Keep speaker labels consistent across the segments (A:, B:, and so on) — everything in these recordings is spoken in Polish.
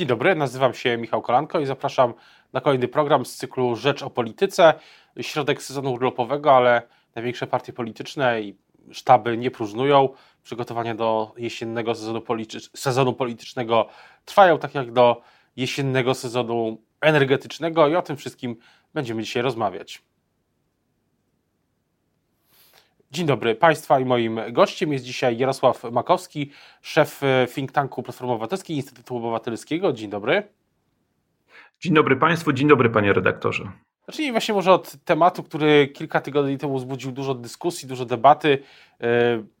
A: Dzień dobry, nazywam się Michał Kolanko i zapraszam na kolejny program z cyklu Rzecz o Polityce. Środek sezonu urlopowego, ale największe partie polityczne i sztaby nie próżnują. Przygotowania do jesiennego sezonu, politycz sezonu politycznego trwają, tak jak do jesiennego sezonu energetycznego i o tym wszystkim będziemy dzisiaj rozmawiać. Dzień dobry Państwa i moim gościem jest dzisiaj Jarosław Makowski, szef think tanku Platformy Obywatelskiej Instytutu Obywatelskiego. Dzień dobry.
B: Dzień dobry Państwu, dzień dobry Panie redaktorze.
A: Zacznijmy właśnie może od tematu, który kilka tygodni temu wzbudził dużo dyskusji, dużo debaty. E,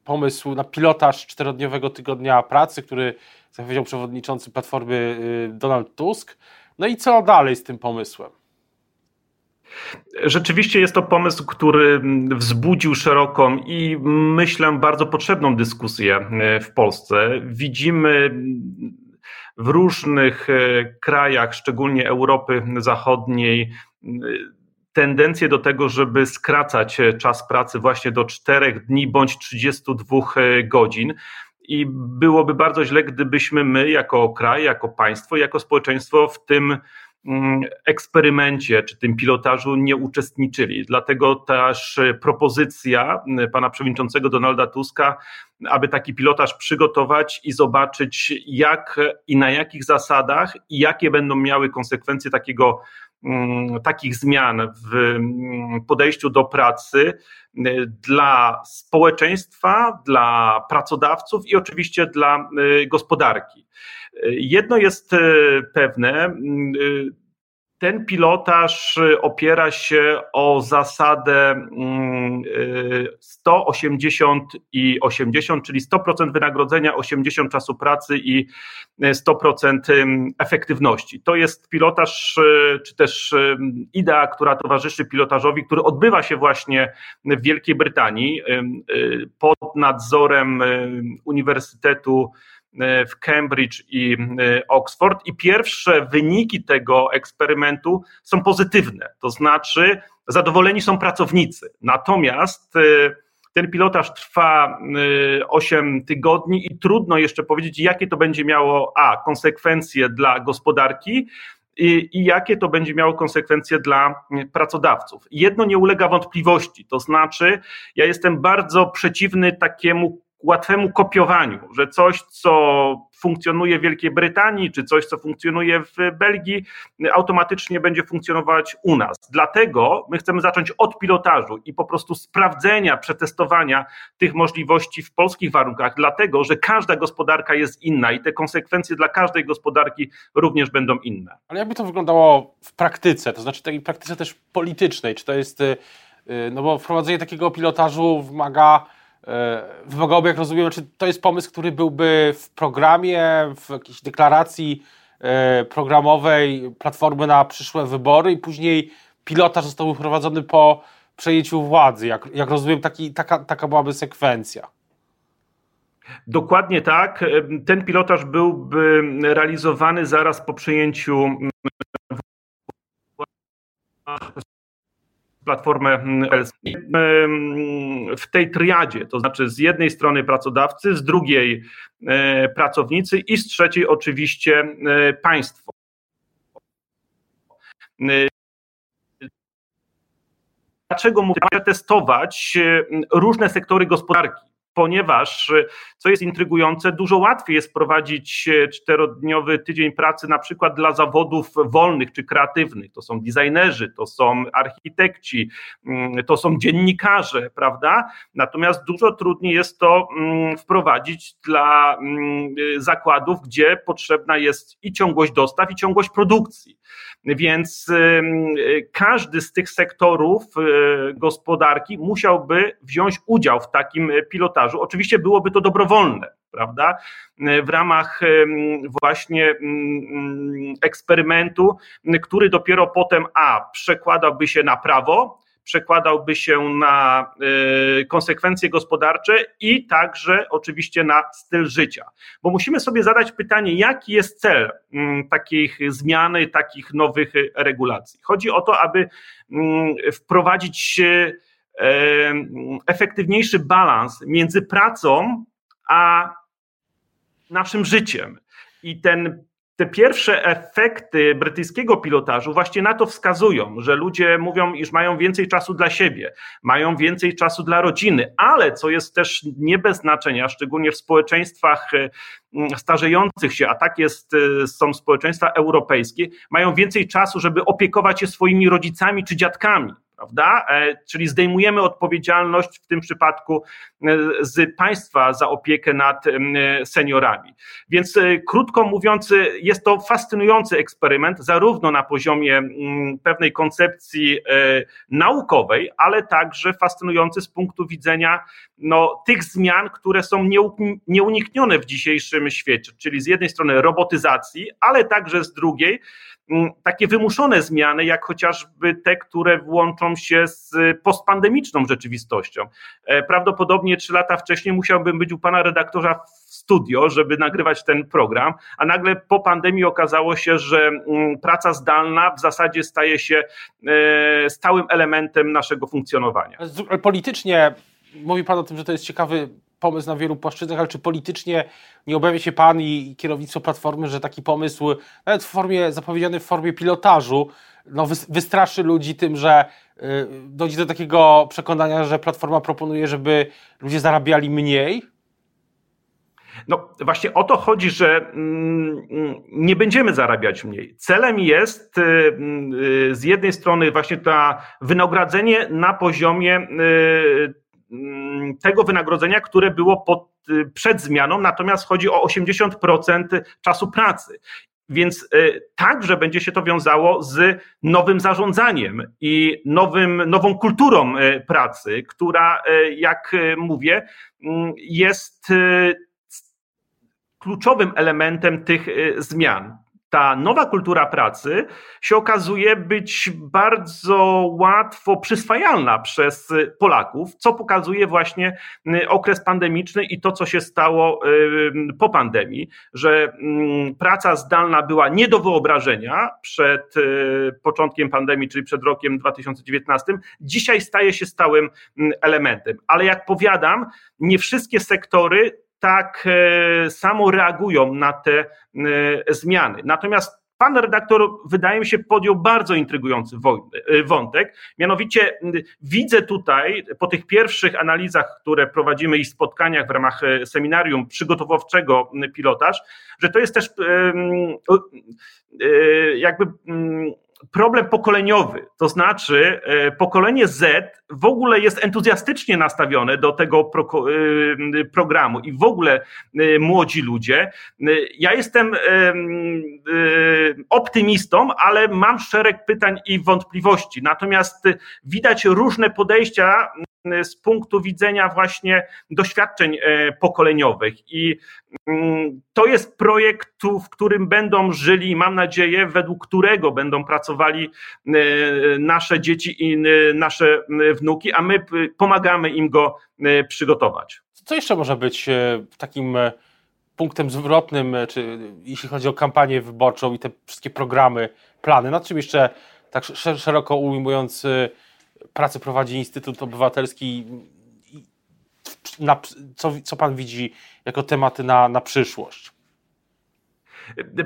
A: pomysł na pilotaż czterodniowego tygodnia pracy, który zapowiedział przewodniczący Platformy e, Donald Tusk. No i co dalej z tym pomysłem?
B: Rzeczywiście jest to pomysł, który wzbudził szeroką i myślę bardzo potrzebną dyskusję e, w Polsce. Widzimy w różnych e, krajach, szczególnie Europy Zachodniej, tendencję do tego, żeby skracać e, czas pracy właśnie do 4 dni bądź 32 godzin. I byłoby bardzo źle, gdybyśmy my, jako kraj, jako państwo, jako społeczeństwo w tym eksperymencie czy tym pilotażu nie uczestniczyli. Dlatego też propozycja mm, pana przewodniczącego Donalda Tuska, aby taki pilotaż przygotować i zobaczyć, jak i na jakich zasadach i jakie będą miały konsekwencje takiego mm, takich zmian w podejściu do pracy dla społeczeństwa, dla pracodawców i oczywiście dla gospodarki. Jedno jest pewne, mm, ten pilotaż opiera się o zasadę 180 mm, e, i 80, czyli 100% wynagrodzenia, 80 czasu pracy i 100% efektywności. To jest pilotaż, czy też idea, która towarzyszy pilotażowi, który odbywa się właśnie w Wielkiej Brytanii pod nadzorem Uniwersytetu w Cambridge i e, Oxford i pierwsze wyniki tego eksperymentu są pozytywne, to znaczy zadowoleni są pracownicy. Natomiast e, ten pilotaż trwa 8 tygodni i trudno jeszcze powiedzieć, jakie to będzie miało a konsekwencje dla gospodarki, i, i, jakie to będzie miało konsekwencje dla pracodawców. Jedno nie ulega wątpliwości, to znaczy, ja jestem bardzo przeciwny takiemu łatwemu kopiowaniu, że coś, co funkcjonuje w Wielkiej Brytanii, czy coś, co funkcjonuje w Belgii, automatycznie będzie funkcjonować u nas. Dlatego my chcemy zacząć od pilotażu i po prostu sprawdzenia, przetestowania tych możliwości w polskich warunkach, dlatego że każda gospodarka jest inna i te konsekwencje dla każdej gospodarki również będą inne.
A: Ale jakby to wyglądało w praktyce, to znaczy takiej praktyce też politycznej, czy to jest, y, y, no bo wprowadzenie takiego pilotażu wymaga wymagałoby, jak rozumiem, czy to jest pomysł, który byłby w programie, w jakiejś deklaracji e, programowej Platformy na przyszłe wybory i później pilotaż zostałby prowadzony po przejęciu władzy. Jak, jak rozumiem, taki, taka, taka byłaby sekwencja.
B: Dokładnie tak. Ten pilotaż byłby realizowany zaraz po przejęciu platformę LC. W tej triadzie, to znaczy z jednej strony pracodawcy, z drugiej e, pracownicy i z trzeciej oczywiście e, państwo. E, dlaczego musimy testować różne sektory gospodarki? Ponieważ, e, co jest intrygujące, dużo łatwiej jest prowadzić e, czterodniowy tydzień pracy na przykład dla zawodów wolnych czy kreatywnych. To są designerzy, to są architekci, mm, to są dziennikarze, prawda? Natomiast dużo trudniej jest to mm, wprowadzić dla mm, zakładów, gdzie potrzebna jest i ciągłość dostaw, i ciągłość produkcji. Więc każdy z tych sektorów gospodarki musiałby wziąć udział w takim pilotażu. Oczywiście byłoby to dobrowolne, prawda? W ramach właśnie eksperymentu, który dopiero potem A przekładałby się na prawo, przekładałby się na y, konsekwencje gospodarcze i także oczywiście na styl życia. Bo musimy sobie zadać pytanie, jaki jest cel takich zmiany, takich nowych regulacji. Chodzi o to, aby wprowadzić efektywniejszy balans między pracą a naszym życiem. I ten te pierwsze efekty brytyjskiego pilotażu właśnie na to wskazują, że ludzie mówią, iż mają więcej czasu dla siebie, mają więcej czasu dla rodziny, ale co jest też nie bez znaczenia, szczególnie w społeczeństwach starzejących się, a tak jest, y, są społeczeństwa europejskie, mają więcej czasu, żeby opiekować się swoimi rodzicami czy dziadkami prawda? E, czyli zdejmujemy odpowiedzialność w tym przypadku e, z państwa za opiekę nad seniorami. Więc e, krótko mówiąc, jest to fascynujący eksperyment, zarówno na poziomie pewnej koncepcji naukowej, ale także fascynujący z punktu widzenia no, tych zmian, które są nieuniknione w dzisiejszym świecie, czyli z jednej strony robotyzacji, ale także z drugiej Mm, takie wymuszone zmiany, jak chociażby te, które włączą się z postpandemiczną rzeczywistością. E, prawdopodobnie trzy lata wcześniej musiałbym być u pana redaktora w studio, żeby nagrywać ten program, a nagle po pandemii okazało się, że mm, praca zdalna w zasadzie staje się e, stałym elementem naszego funkcjonowania.
A: Politycznie mówi pan o tym, że to jest ciekawy pomysł na wielu płaszczyznach, ale czy politycznie nie obawia się Pan i kierownictwo Platformy, że taki pomysł, nawet w formie, zapowiedziany w formie pilotażu, no, wystraszy ludzi tym, że yy, dojdzie do takiego przekonania, że Platforma proponuje, żeby ludzie zarabiali mniej?
B: No właśnie o to chodzi, że mm, nie będziemy zarabiać mniej. Celem jest y, y, z jednej strony właśnie to wynagrodzenie na poziomie y, Mm, tego wynagrodzenia, które było pod, y, przed zmianą, natomiast chodzi o 80% czasu pracy. Więc y, także będzie się to wiązało z nowym zarządzaniem i nowym, nową kulturą y, pracy, która, jak mówię, mm, jest kluczowym elementem tych zmian ta nowa kultura pracy się okazuje być bardzo łatwo przyswajalna przez Polaków, co pokazuje właśnie y, okres pandemiczny i to, co się stało y, po pandemii, że mm, praca zdalna była nie do wyobrażenia przed y, początkiem pandemii, czyli przed rokiem 2019. Dzisiaj staje się stałym mm, elementem. Ale jak powiadam, nie wszystkie sektory tak e, samo reagują na te e, zmiany. Natomiast Pan redaktor, wydaje mi się, podjął bardzo intrygujący e, wątek. Mianowicie widzę tutaj, po tych pierwszych analizach, które prowadzimy i spotkaniach w ramach seminarium przygotowawczego pilotaż, że to jest też jakby problem pokoleniowy, to znaczy e, pokolenie Z w ogóle jest entuzjastycznie nastawione do tego pro, e, programu i w ogóle e, młodzi ludzie. Ja jestem optymistą, ale mam szereg pytań i wątpliwości. Natomiast widać różne podejścia z punktu widzenia właśnie doświadczeń pokoleniowych i mm, to jest projekt, w którym będą żyli, mam nadzieję, według którego będą pracowali e, nasze dzieci i e, nasze e, wnuki, a my pomagamy im go przygotować.
A: Co jeszcze może być takim punktem zwrotnym, czy jeśli chodzi o kampanię wyborczą i te wszystkie programy, plany? Nad czym jeszcze tak szeroko ujmując pracę prowadzi Instytut Obywatelski? Na, co, co pan widzi jako tematy na, na przyszłość?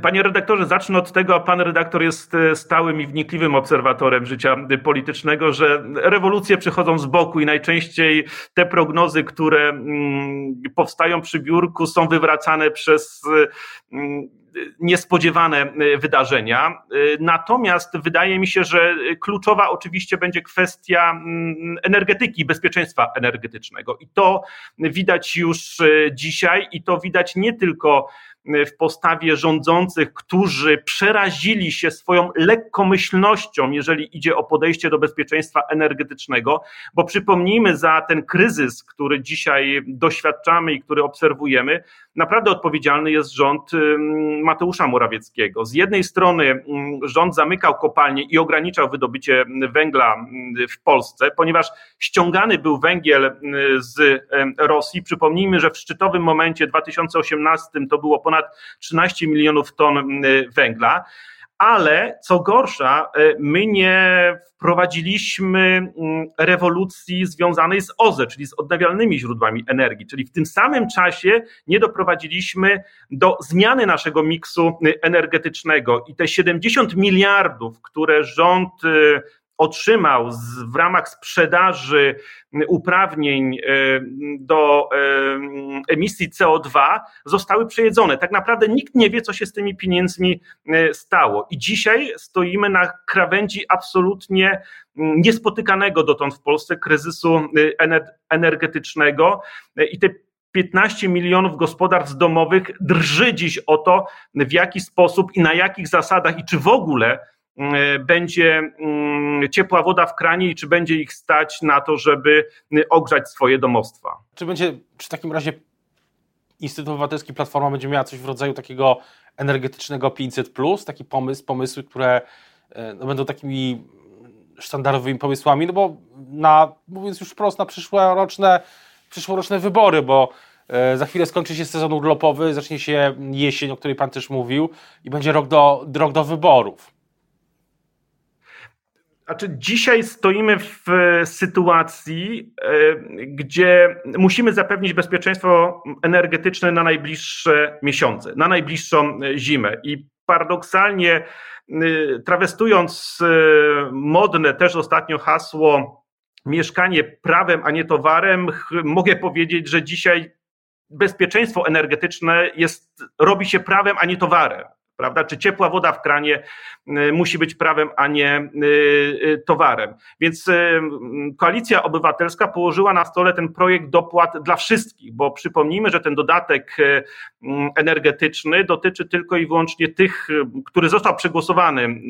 B: Panie redaktorze, zacznę od tego, a pan redaktor jest e, stałym i wnikliwym obserwatorem życia politycznego, że rewolucje przychodzą z boku i najczęściej te prognozy, które mm, powstają przy biurku, są wywracane przez mm, niespodziewane e, wydarzenia. E, natomiast wydaje mi się, że kluczowa oczywiście będzie kwestia mm, energetyki bezpieczeństwa energetycznego. I to widać już dzisiaj, i to widać nie tylko w postawie rządzących, którzy przerazili się swoją lekkomyślnością, jeżeli idzie o podejście do bezpieczeństwa energetycznego, bo przypomnijmy za ten kryzys, który dzisiaj doświadczamy i który obserwujemy, naprawdę odpowiedzialny jest rząd Mateusza Morawieckiego. Z jednej strony rząd zamykał kopalnie i ograniczał wydobycie węgla w Polsce, ponieważ ściągany był węgiel z Rosji. Przypomnijmy, że w szczytowym momencie 2018 to było ponad 13 milionów ton węgla. Ale co gorsza, my nie wprowadziliśmy rewolucji związanej z OZE, czyli z odnawialnymi źródłami energii, czyli w tym samym czasie nie doprowadziliśmy do zmiany naszego miksu energetycznego. I te 70 miliardów, które rząd otrzymał z, w ramach sprzedaży uprawnień e, do e, emisji CO2 zostały przejedzone. Tak naprawdę nikt nie wie, co się z tymi pieniędzmi e, stało. I dzisiaj stoimy na krawędzi absolutnie niespotykanego dotąd w Polsce kryzysu energetycznego i te 15 milionów gospodarstw domowych drży dziś o to, w jaki sposób i na jakich zasadach i czy w ogóle będzie mm, ciepła woda w kranie i czy będzie ich stać na to, żeby ogrzać swoje domostwa.
A: Czy będzie, czy w takim razie Instytut Obywatelski Platforma będzie miała coś w rodzaju takiego energetycznego 500, taki pomysł, pomysły, które e, no, będą takimi sztandarowymi pomysłami, no bo na, mówiąc już wprost, na przyszłoroczne, przyszłoroczne wybory, bo e, za chwilę skończy się sezon urlopowy, zacznie się jesień, o której Pan też mówił i będzie rok do, rok do wyborów.
B: Znaczy, dzisiaj stoimy w e, sytuacji, e, gdzie musimy zapewnić bezpieczeństwo energetyczne na najbliższe miesiące, na najbliższą e, zimę. I paradoksalnie, trawestując modne też ostatnio hasło mieszkanie prawem, a nie towarem, mogę powiedzieć, że dzisiaj bezpieczeństwo energetyczne jest, robi się prawem, a nie towarem prawda? Czy ciepła woda w kranie y, musi być prawem, a nie y, y, towarem. Więc Koalicja Obywatelska położyła na stole ten projekt dopłat dla wszystkich, bo przypomnijmy, że ten dodatek energetyczny dotyczy tylko i wyłącznie tych, który został przegłosowany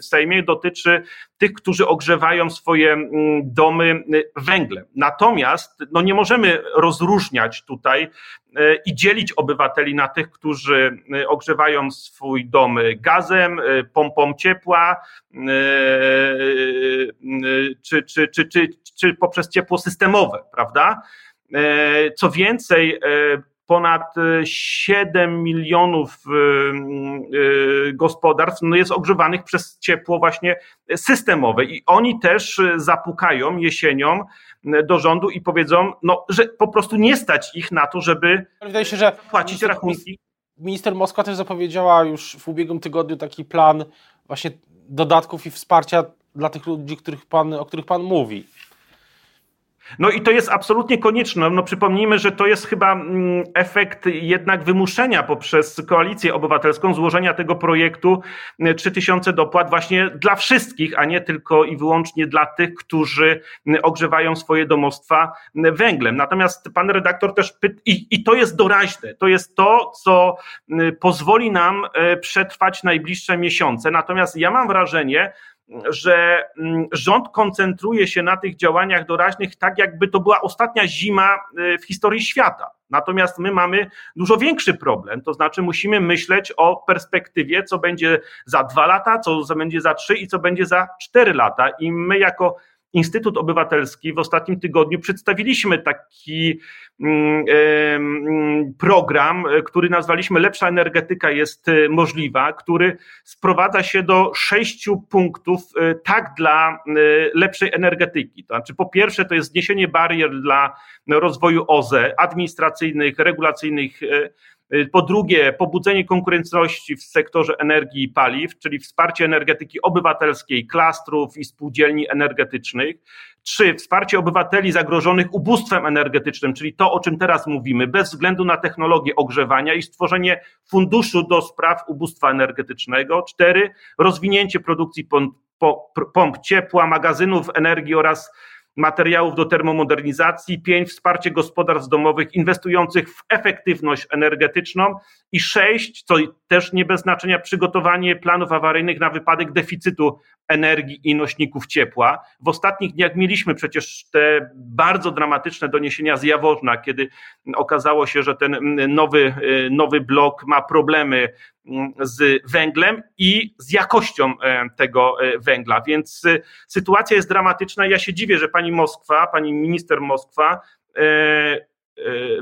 B: w Sejmie, dotyczy tych, którzy ogrzewają swoje domy węglem. Natomiast no nie możemy rozróżniać tutaj i dzielić obywateli na tych, którzy ogrzewają swój dom gazem, pompą ciepła, czy, czy, czy, czy, czy poprzez ciepło systemowe, prawda? Co więcej, ponad 7 milionów gospodarstw no jest ogrzewanych przez ciepło właśnie systemowe i oni też zapukają jesienią do rządu i powiedzą, no, że po prostu nie stać ich na to, żeby
A: Wydaje się, że
B: płacić minister, rachunki.
A: Minister Moskwa też zapowiedziała już w ubiegłym tygodniu taki plan właśnie dodatków i wsparcia dla tych ludzi, których pan, o których Pan mówi.
B: No i to jest absolutnie konieczne. No przypomnijmy, że to jest chyba mm, efekt jednak wymuszenia poprzez koalicję obywatelską złożenia tego projektu 3000 y, dopłat właśnie dla wszystkich, a nie tylko i wyłącznie dla tych, którzy ogrzewają swoje domostwa węglem. Natomiast pan redaktor też pyta, i, i to jest doraźne, to jest to, co pozwoli nam przetrwać najbliższe miesiące. Natomiast ja mam wrażenie, że mm, rząd koncentruje się na tych działaniach doraźnych tak, jakby to była ostatnia zima y, w historii świata. Natomiast my mamy dużo większy problem, to znaczy musimy myśleć o perspektywie, co będzie za dwa lata, co będzie za trzy i co będzie za cztery lata. I my jako Instytut Obywatelski w ostatnim tygodniu przedstawiliśmy taki mm, program, który nazwaliśmy Lepsza energetyka jest e, możliwa, który sprowadza się do sześciu punktów e, tak dla e, lepszej energetyki. To znaczy, po pierwsze, to jest zniesienie barier dla rozwoju OZE, administracyjnych, regulacyjnych Y, po drugie, pobudzenie konkurencyjności w sektorze energii i paliw, czyli wsparcie energetyki obywatelskiej, klastrów i spółdzielni energetycznych. Trzy, wsparcie obywateli zagrożonych ubóstwem energetycznym, czyli to, o czym teraz mówimy, bez względu na technologię ogrzewania i stworzenie funduszu do spraw ubóstwa energetycznego. Cztery, rozwinięcie produkcji pomp, pomp ciepła, magazynów energii oraz materiałów do termomodernizacji, pięć wsparcie gospodarstw domowych inwestujących w efektywność energetyczną i sześć, co też nie bez znaczenia, przygotowanie planów awaryjnych na wypadek deficytu energii i nośników ciepła. W ostatnich dniach mieliśmy przecież te bardzo dramatyczne doniesienia z Jaworzna, kiedy okazało się, że ten nowy, nowy blok ma problemy z węglem i z jakością e, tego e, węgla. Więc e, sytuacja jest dramatyczna. Ja się dziwię, że pani Moskwa, pani minister Moskwa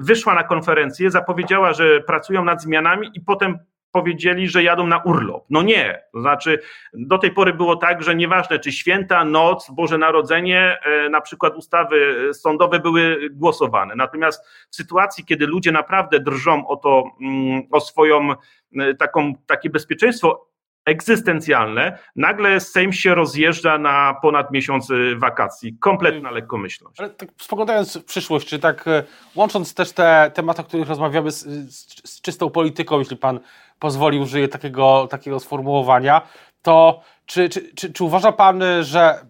B: wyszła na konferencję, zapowiedziała, że pracują nad zmianami i potem powiedzieli, że jadą na urlop. No nie. To znaczy, do tej pory było tak, że nieważne czy święta, noc, Boże Narodzenie, e, na przykład ustawy sądowe były głosowane. Natomiast w sytuacji, kiedy ludzie naprawdę drżą o to, mm, o swoją e, taką, takie bezpieczeństwo egzystencjalne, nagle Sejm się rozjeżdża na ponad miesiąc wakacji. Kompletna lekkomyślność.
A: Ale tak spoglądając w przyszłość, czy tak e, łącząc też te tematy, o których rozmawiamy z, z, z czystą polityką, jeśli pan pozwoli, użyję takiego, takiego sformułowania, to czy, czy, czy, czy uważa pan, że,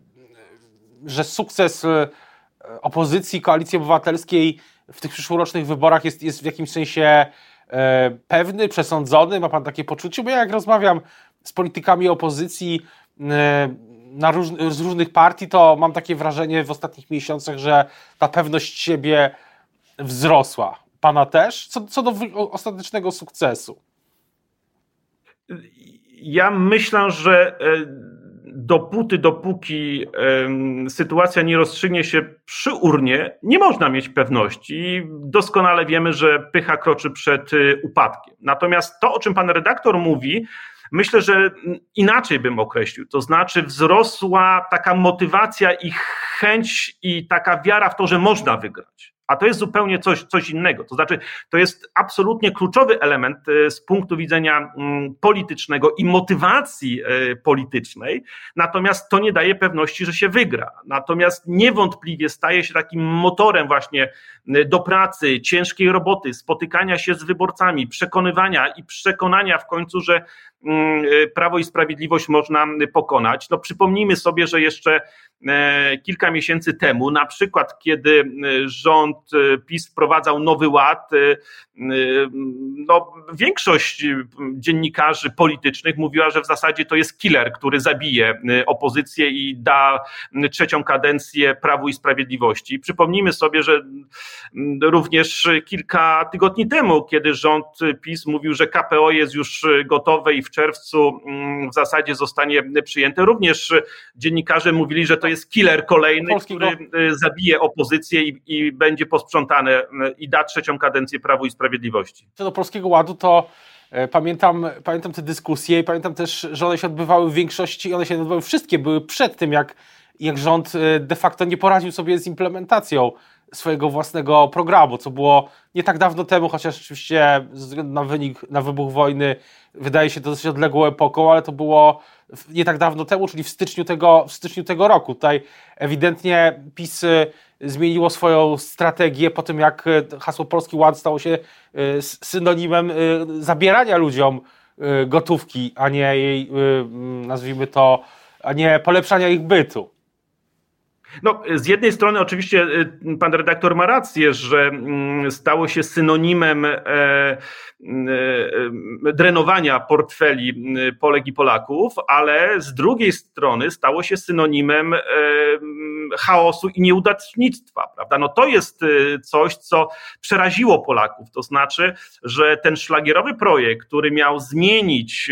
A: że sukces e, opozycji, koalicji obywatelskiej w tych przyszłorocznych wyborach jest, jest w jakimś sensie e, pewny, przesądzony? Ma pan takie poczucie? Bo ja jak rozmawiam z politykami opozycji e, róż, z różnych partii, to mam takie wrażenie w ostatnich miesiącach, że ta pewność siebie wzrosła. Pana też? Co, co do ostatecznego sukcesu?
B: Ja myślę, że e, dopóty, dopóki sytuacja nie rozstrzygnie się przy urnie, nie można mieć pewności. Doskonale wiemy, że pycha kroczy przed e, upadkiem. Natomiast to, o czym pan redaktor mówi, myślę, że inaczej bym określił. To znaczy, wzrosła taka motywacja i chęć i taka wiara w to, że można wygrać. A to jest zupełnie coś, coś innego. To znaczy, to jest absolutnie kluczowy element e, z punktu widzenia mm, politycznego i motywacji e, politycznej, natomiast to nie daje pewności, że się wygra. Natomiast niewątpliwie staje się takim motorem właśnie e, do pracy, ciężkiej roboty, spotykania się z wyborcami, przekonywania i przekonania w końcu, że Prawo i Sprawiedliwość można pokonać. No przypomnijmy sobie, że jeszcze kilka miesięcy temu, na przykład kiedy rząd E, PiS wprowadzał nowy ład, e, e, no, większość dziennikarzy politycznych mówiła, że w zasadzie to jest killer, który zabije opozycję i da trzecią kadencję Prawu i Sprawiedliwości. Przypomnijmy sobie, że również kilka tygodni temu, kiedy rząd PiS mówił, że KPO jest już gotowe i w czerwcu w zasadzie zostanie przyjęte, również dziennikarze mówili, że to jest killer kolejny, który zabije opozycję i, i będzie posprzątane e, i da trzecią kadencję Prawu i Sprawiedliwości.
A: Co do Polskiego Ładu, to e, pamiętam, pamiętam te dyskusje i pamiętam też, że one się odbywały w większości, one się odbywały wszystkie, były przed tym, jak, jak rząd e, de facto nie poradził sobie z implementacją swojego własnego programu, co było nie tak dawno temu, chociaż oczywiście ze względu na wynik, na wybuch wojny wydaje się to dosyć odległą epoką, ale to było nie tak dawno temu, czyli w styczniu tego, w styczniu tego roku. Tutaj ewidentnie PiS zmieniło swoją strategię po tym, jak hasło Polski Ład stało się y, synonimem y, zabierania ludziom gotówki, a nie jej, nazwijmy to, a nie polepszania ich bytu.
B: No, z jednej strony oczywiście y, pan redaktor ma rację, że mm, stało się synonimem e, e, drenowania portfeli y, Polek i Polaków, ale z drugiej strony stało się synonimem e, chaosu i nieudacznictwa, prawda? No to jest y, coś, co przeraziło Polaków, to znaczy, że ten szlagierowy projekt, który miał zmienić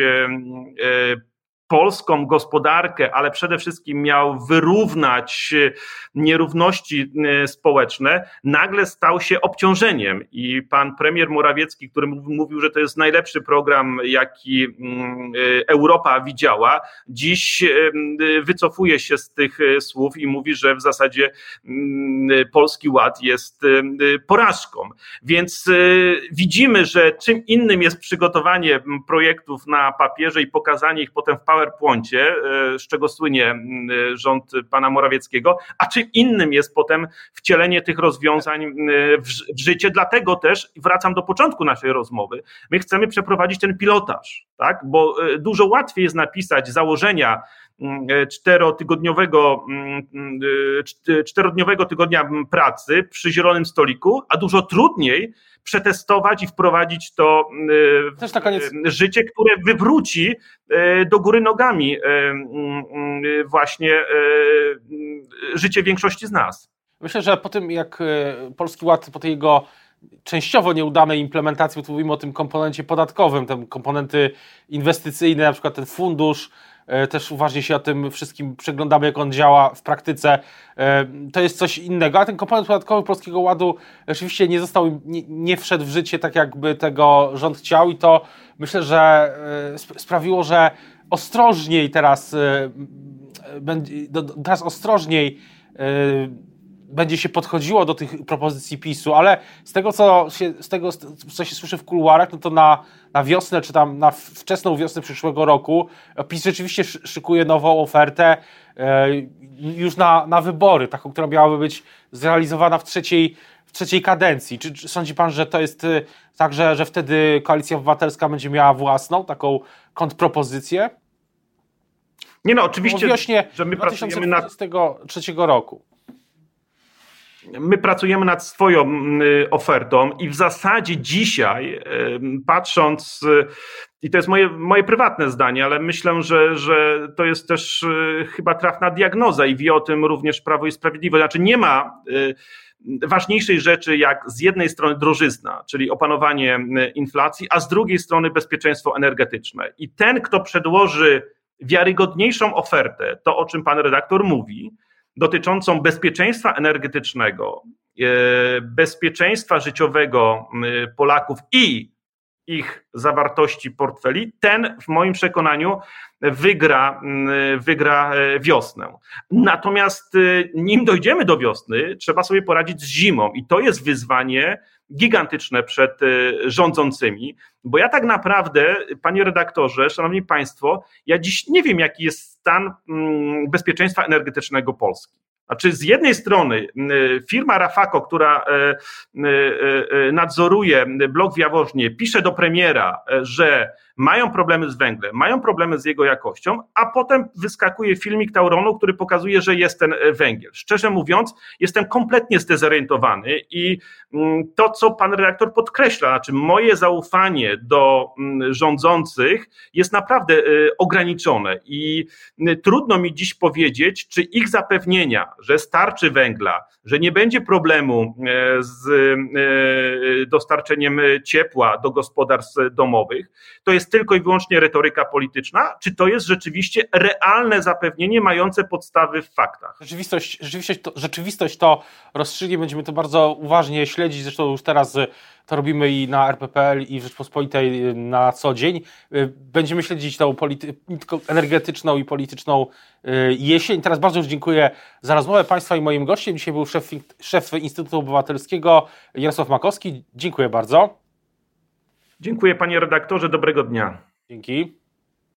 B: polską gospodarkę, ale przede wszystkim miał wyrównać e, nierówności e, społeczne, nagle stał się obciążeniem. I pan premier Morawiecki, który mówił, że to jest najlepszy program, jaki mm, e, Europa widziała, dziś wycofuje się z tych słów i mówi, że w zasadzie mm, Polski Ład jest porażką. Więc widzimy, że czym innym jest przygotowanie projektów na papierze i pokazanie ich potem w PowerPoint, PowerPoincie, e, z czego słynie rząd pana Morawieckiego, a czym innym jest potem wcielenie tych rozwiązań w życie. Dlatego też wracam do początku naszej rozmowy. My chcemy przeprowadzić ten pilotaż, tak? bo e, dużo łatwiej jest napisać założenia czterotygodniowego, czterodniowego tygodnia pracy przy zielonym stoliku, a dużo trudniej przetestować i wprowadzić to y, życie, które wywróci do góry nogami y, właśnie życie większości z nas.
A: Myślę, że po tym jak Polski Ład, po tej jego częściowo nieudanej implementacji, bo mówimy o tym komponencie podatkowym, te komponenty inwestycyjne, na przykład ten fundusz też uważnie się o tym wszystkim przeglądamy, jak on działa w praktyce. To jest coś innego, a ten komponent podatkowy Polskiego Ładu rzeczywiście nie został, nie, nie wszedł w życie tak, jakby tego rząd chciał i to myślę, że sprawiło, że ostrożniej teraz teraz ostrożniej będzie się podchodziło do tych propozycji PiSu, ale z tego, co się, z tego, co się słyszy w kuluarach, no to na, na wiosnę, czy tam na wczesną wiosnę przyszłego roku PiS rzeczywiście szykuje nową ofertę e, już na, na wybory, taką, która miałaby być zrealizowana w trzeciej, w trzeciej kadencji. Czy, czy sądzi pan, że to jest e, tak, że, że wtedy Koalicja Obywatelska będzie miała własną taką kontrpropozycję?
B: Nie no, oczywiście,
A: że my pracujemy nad... trzeciego roku
B: my pracujemy nad swoją mm, y, ofertą i w zasadzie dzisiaj, patrząc, y, i to jest moje, moje prywatne zdanie, ale myślę, że, że to jest też y, chyba trafna diagnoza i wie o tym również Prawo i Sprawiedliwość. Znaczy nie ma ważniejszej rzeczy jak z jednej strony drożyzna, czyli opanowanie inflacji, a z drugiej strony bezpieczeństwo energetyczne. I ten, kto przedłoży wiarygodniejszą ofertę, to o czym pan redaktor mówi, dotyczącą bezpieczeństwa energetycznego, e, bezpieczeństwa życiowego Polaków i ich zawartości portfeli, ten w moim przekonaniu wygra, wygra e, wiosnę. Natomiast e, nim dojdziemy do wiosny, trzeba sobie poradzić z zimą i to jest wyzwanie gigantyczne przed rządzącymi, bo ja tak naprawdę, panie redaktorze, szanowni państwo, ja dziś nie wiem, jaki jest stan mm, bezpieczeństwa energetycznego Polski. Znaczy, z jednej strony firma Rafako, która e, e, e, nadzoruje blok w Jaworznie, pisze do premiera, że mają problemy z węglem, mają problemy z jego jakością, a potem wyskakuje filmik Tauronu, który pokazuje, że jest ten węgiel. Szczerze mówiąc, jestem kompletnie zdezorientowany i mm, to, co pan redaktor podkreśla, znaczy moje zaufanie do mm, rządzących jest naprawdę ograniczone i trudno mi dziś powiedzieć, czy ich zapewnienia, że starczy węgla, że nie będzie problemu e, z e, dostarczeniem ciepła do gospodarstw domowych, to jest tylko i wyłącznie retoryka polityczna, czy to jest rzeczywiście realne zapewnienie mające podstawy w faktach?
A: Rzeczywistość, rzeczywistość, to, rzeczywistość to rozstrzygnie, będziemy to bardzo uważnie śledzić, zresztą już teraz to robimy i na RPPL i w Rzeczpospolitej na co dzień. Będziemy śledzić tą energetyczną i polityczną y, jesień. Teraz bardzo już dziękuję za rozmowę Państwa i moim gościem. Dzisiaj był szef, szef Instytutu Obywatelskiego Jarosław Makowski. Dziękuję bardzo.
B: Dziękuję panie redaktorze, dobrego dnia.
A: Dzięki.